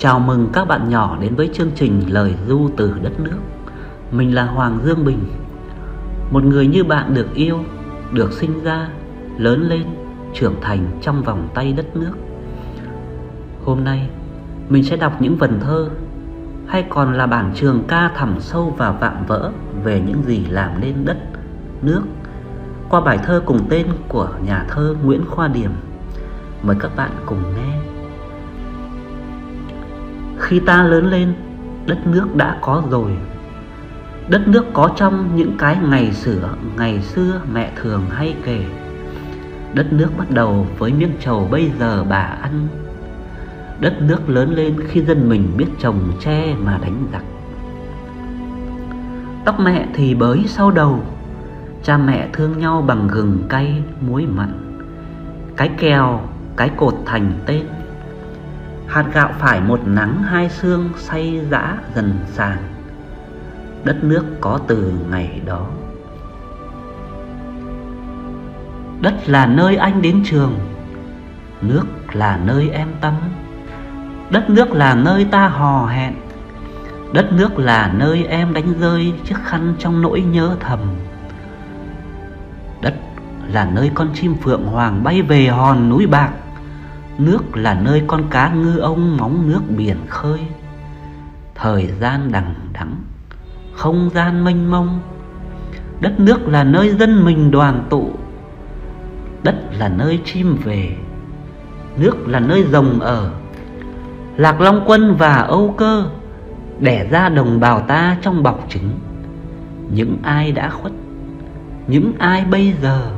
Chào mừng các bạn nhỏ đến với chương trình Lời Du từ đất nước. Mình là Hoàng Dương Bình. Một người như bạn được yêu, được sinh ra, lớn lên, trưởng thành trong vòng tay đất nước. Hôm nay mình sẽ đọc những vần thơ Hay còn là bản trường ca thẳm sâu và vạm vỡ Về những gì làm nên đất, nước Qua bài thơ cùng tên của nhà thơ Nguyễn Khoa Điểm. Mời các bạn cùng nghe khi ta lớn lên Đất nước đã có rồi. Đất nước có trong những cái ngày xưa Ngày xưa mẹ thường hay kể. Đất nước bắt đầu với miếng trầu bây giờ bà ăn. Đất nước lớn lên khi dân mình biết trồng tre mà đánh giặc. Tóc mẹ thì bới sau đầu Cha mẹ thương nhau bằng gừng cay muối mặn. Cái kèo, cái cột thành tên. Hạt gạo phải một nắng hai sương say dã dần sàn Đất nước có từ ngày đó. Đất là nơi anh đến trường, Nước là nơi em tắm. Đất nước là nơi ta hò hẹn, Đất nước là nơi em đánh rơi chiếc khăn trong nỗi nhớ thầm. Đất là nơi con chim phượng hoàng bay về hòn núi bạc Nước là nơi con cá ngư ông móng nước biển khơi. Thời gian đằng đẵng, Không gian mênh mông. Đất nước là nơi dân mình đoàn tụ. Đất là nơi chim về. Nước là nơi rồng ở. Lạc Long Quân và Âu Cơ Đẻ ra đồng bào ta trong bọc trứng. Những ai đã khuất, Những ai bây giờ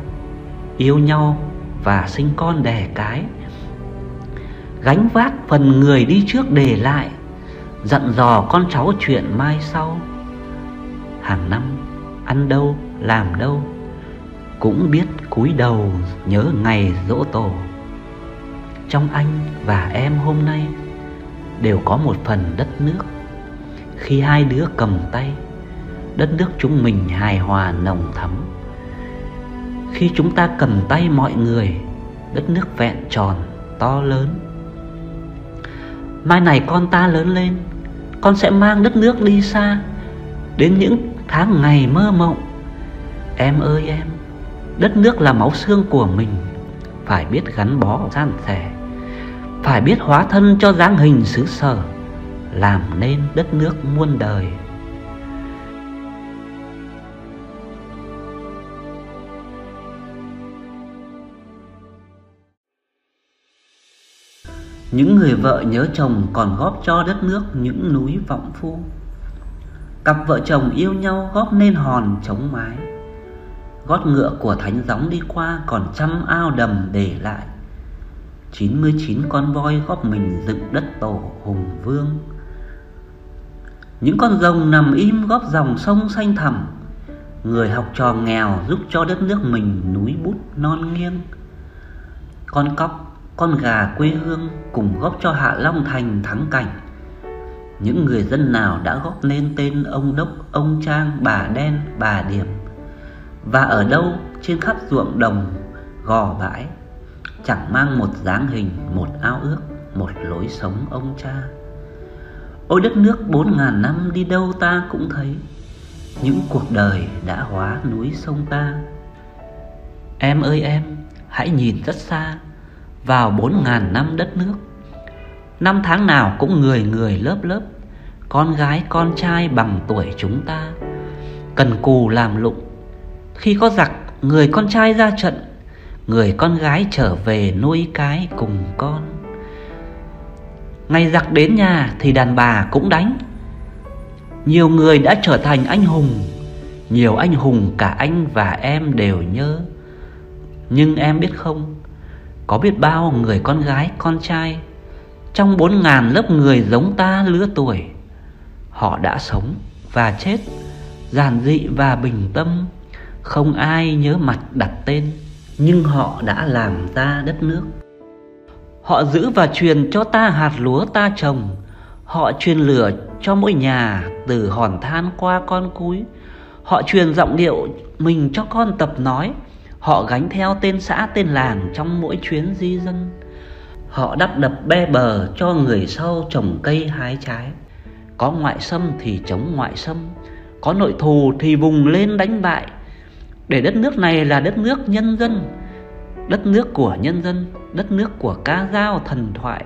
Yêu nhau và sinh con đẻ cái Gánh vác phần người đi trước để lại, Dặn dò con cháu chuyện mai sau. Hàng năm, ăn đâu, làm đâu, Cũng biết cúi đầu nhớ ngày dỗ tổ. Trong anh và em hôm nay, Đều có một phần đất nước. Khi hai đứa cầm tay, Đất nước chúng mình hài hòa nồng thắm. Khi chúng ta cầm tay mọi người, Đất nước vẹn tròn to lớn. Mai này con ta lớn lên, Con sẽ mang đất nước đi xa, Đến những tháng ngày mơ mộng. Em ơi em, Đất nước là máu xương của mình, Phải biết gắn bó gian sẻ Phải biết hóa thân cho dáng hình xứ sở, Làm nên đất nước muôn đời. Những người vợ nhớ chồng còn góp cho đất nước những núi vọng phu. Cặp vợ chồng yêu nhau góp nên hòn chống mái. Gót ngựa của thánh gióng đi qua còn trăm ao đầm để lại. 99 con voi góp mình dựng đất tổ hùng vương. Những con rồng nằm im góp dòng sông xanh thẳm. Người học trò nghèo giúp cho đất nước mình núi bút non nghiêng. Con cóc con gà quê hương cùng góp cho Hạ Long Thành thắng cảnh. Những người dân nào đã góp nên tên ông Đốc, ông Trang, bà Đen, bà Điểm. Và ở đâu trên khắp ruộng đồng, gò bãi Chẳng mang một dáng hình, một ao ước, một lối sống ông cha. Ôi đất nước bốn ngàn năm đi đâu ta cũng thấy. Những cuộc đời đã hóa núi sông ta. Em ơi em, hãy nhìn rất xa vào bốn ngàn năm đất nước. Năm tháng nào cũng người người lớp lớp, Con gái con trai bằng tuổi chúng ta. Cần cù làm lụng, Khi có giặc, người con trai ra trận, Người con gái trở về nuôi cái cùng con. Ngày giặc đến nhà thì đàn bà cũng đánh. Nhiều người đã trở thành anh hùng, Nhiều anh hùng cả anh và em đều nhớ. Nhưng em biết không có biết bao người con gái, con trai. Trong bốn ngàn lớp người giống ta lứa tuổi, Họ đã sống và chết, Giản dị và bình tâm. Không ai nhớ mặt đặt tên, Nhưng họ đã làm ta đất nước. Họ giữ và truyền cho ta hạt lúa ta trồng. Họ truyền lửa cho mỗi nhà Từ hòn than qua con cúi. Họ truyền giọng điệu mình cho con tập nói. Họ gánh theo tên xã, tên làng trong mỗi chuyến di dân. Họ đắp đập be bờ cho người sau trồng cây hái trái. Có ngoại xâm thì chống ngoại xâm, Có nội thù thì vùng lên đánh bại. Để đất nước này là đất nước nhân dân, Đất nước của nhân dân, Đất nước của ca dao thần thoại.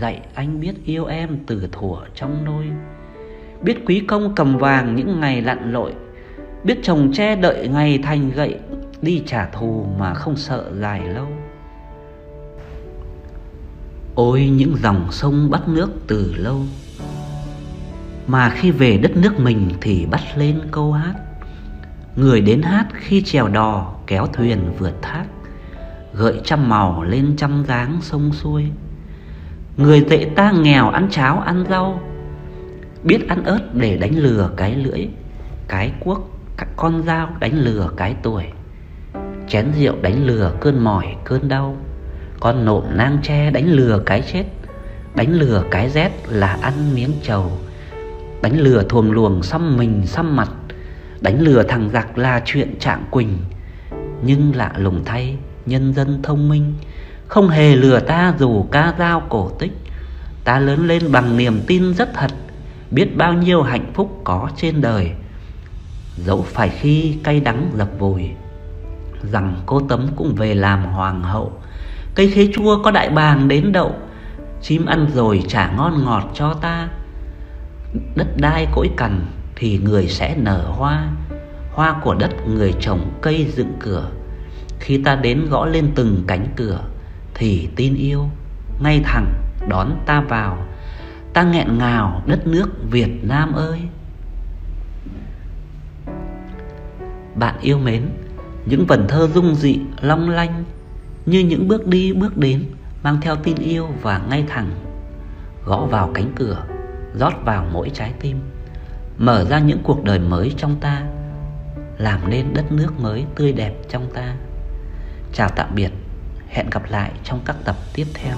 Dạy anh biết yêu em từ thuở trong nôi. Biết quý công cầm vàng những ngày lặn lội. Biết trồng tre đợi ngày thành gậy. Đi trả thù mà không sợ dài lâu. Ôi, những dòng sông bắt nước từ lâu. Mà khi về đất nước mình thì bắt lên câu hát. Người đến hát khi trèo đò, kéo thuyền vượt thác. Gợi trăm màu lên trăm dáng sông xuôi. Người dạy ta nghèo ăn cháo, ăn rau. Biết ăn ớt để đánh lừa cái lưỡi. Cái cuốc, các con dao đánh lừa cái tuổi. Chén rượu đánh lừa cơn mỏi, cơn đau. Con nộm nang tre đánh lừa cái chết. Đánh lừa cái rét là ăn miếng trầu. Đánh lừa thuồng luồng xăm mình xăm mặt. Đánh lừa thằng giặc là chuyện trạng quỳnh. Nhưng lạ lùng thay, nhân dân thông minh. Không hề lừa ta dù ca dao cổ tích. Ta lớn lên bằng niềm tin rất thật. Biết bao nhiêu hạnh phúc có trên đời. Dẫu phải khi cay đắng dập vùi Rằng cô Tấm cũng về làm hoàng hậu. Cây khế chua có đại bàng đến đậu Chim ăn rồi trả ngon ngọt cho ta. Đất đai cỗi cằn thì người sẽ nở hoa. Hoa của đất người trồng cây dựng cửa. Khi ta đến gõ lên từng cánh cửa Thì tin yêu, Ngay thẳng đón ta vào. Ta nghẹn ngào, đất nước Việt Nam ơi! Bạn yêu mến những vần thơ dung dị, long lanh Như những bước đi bước đến Mang theo tin yêu và ngay thẳng Gõ vào cánh cửa rót vào mỗi trái tim Mở ra những cuộc đời mới trong ta Làm nên đất nước mới tươi đẹp trong ta. Chào tạm biệt Hẹn gặp lại trong các tập tiếp theo.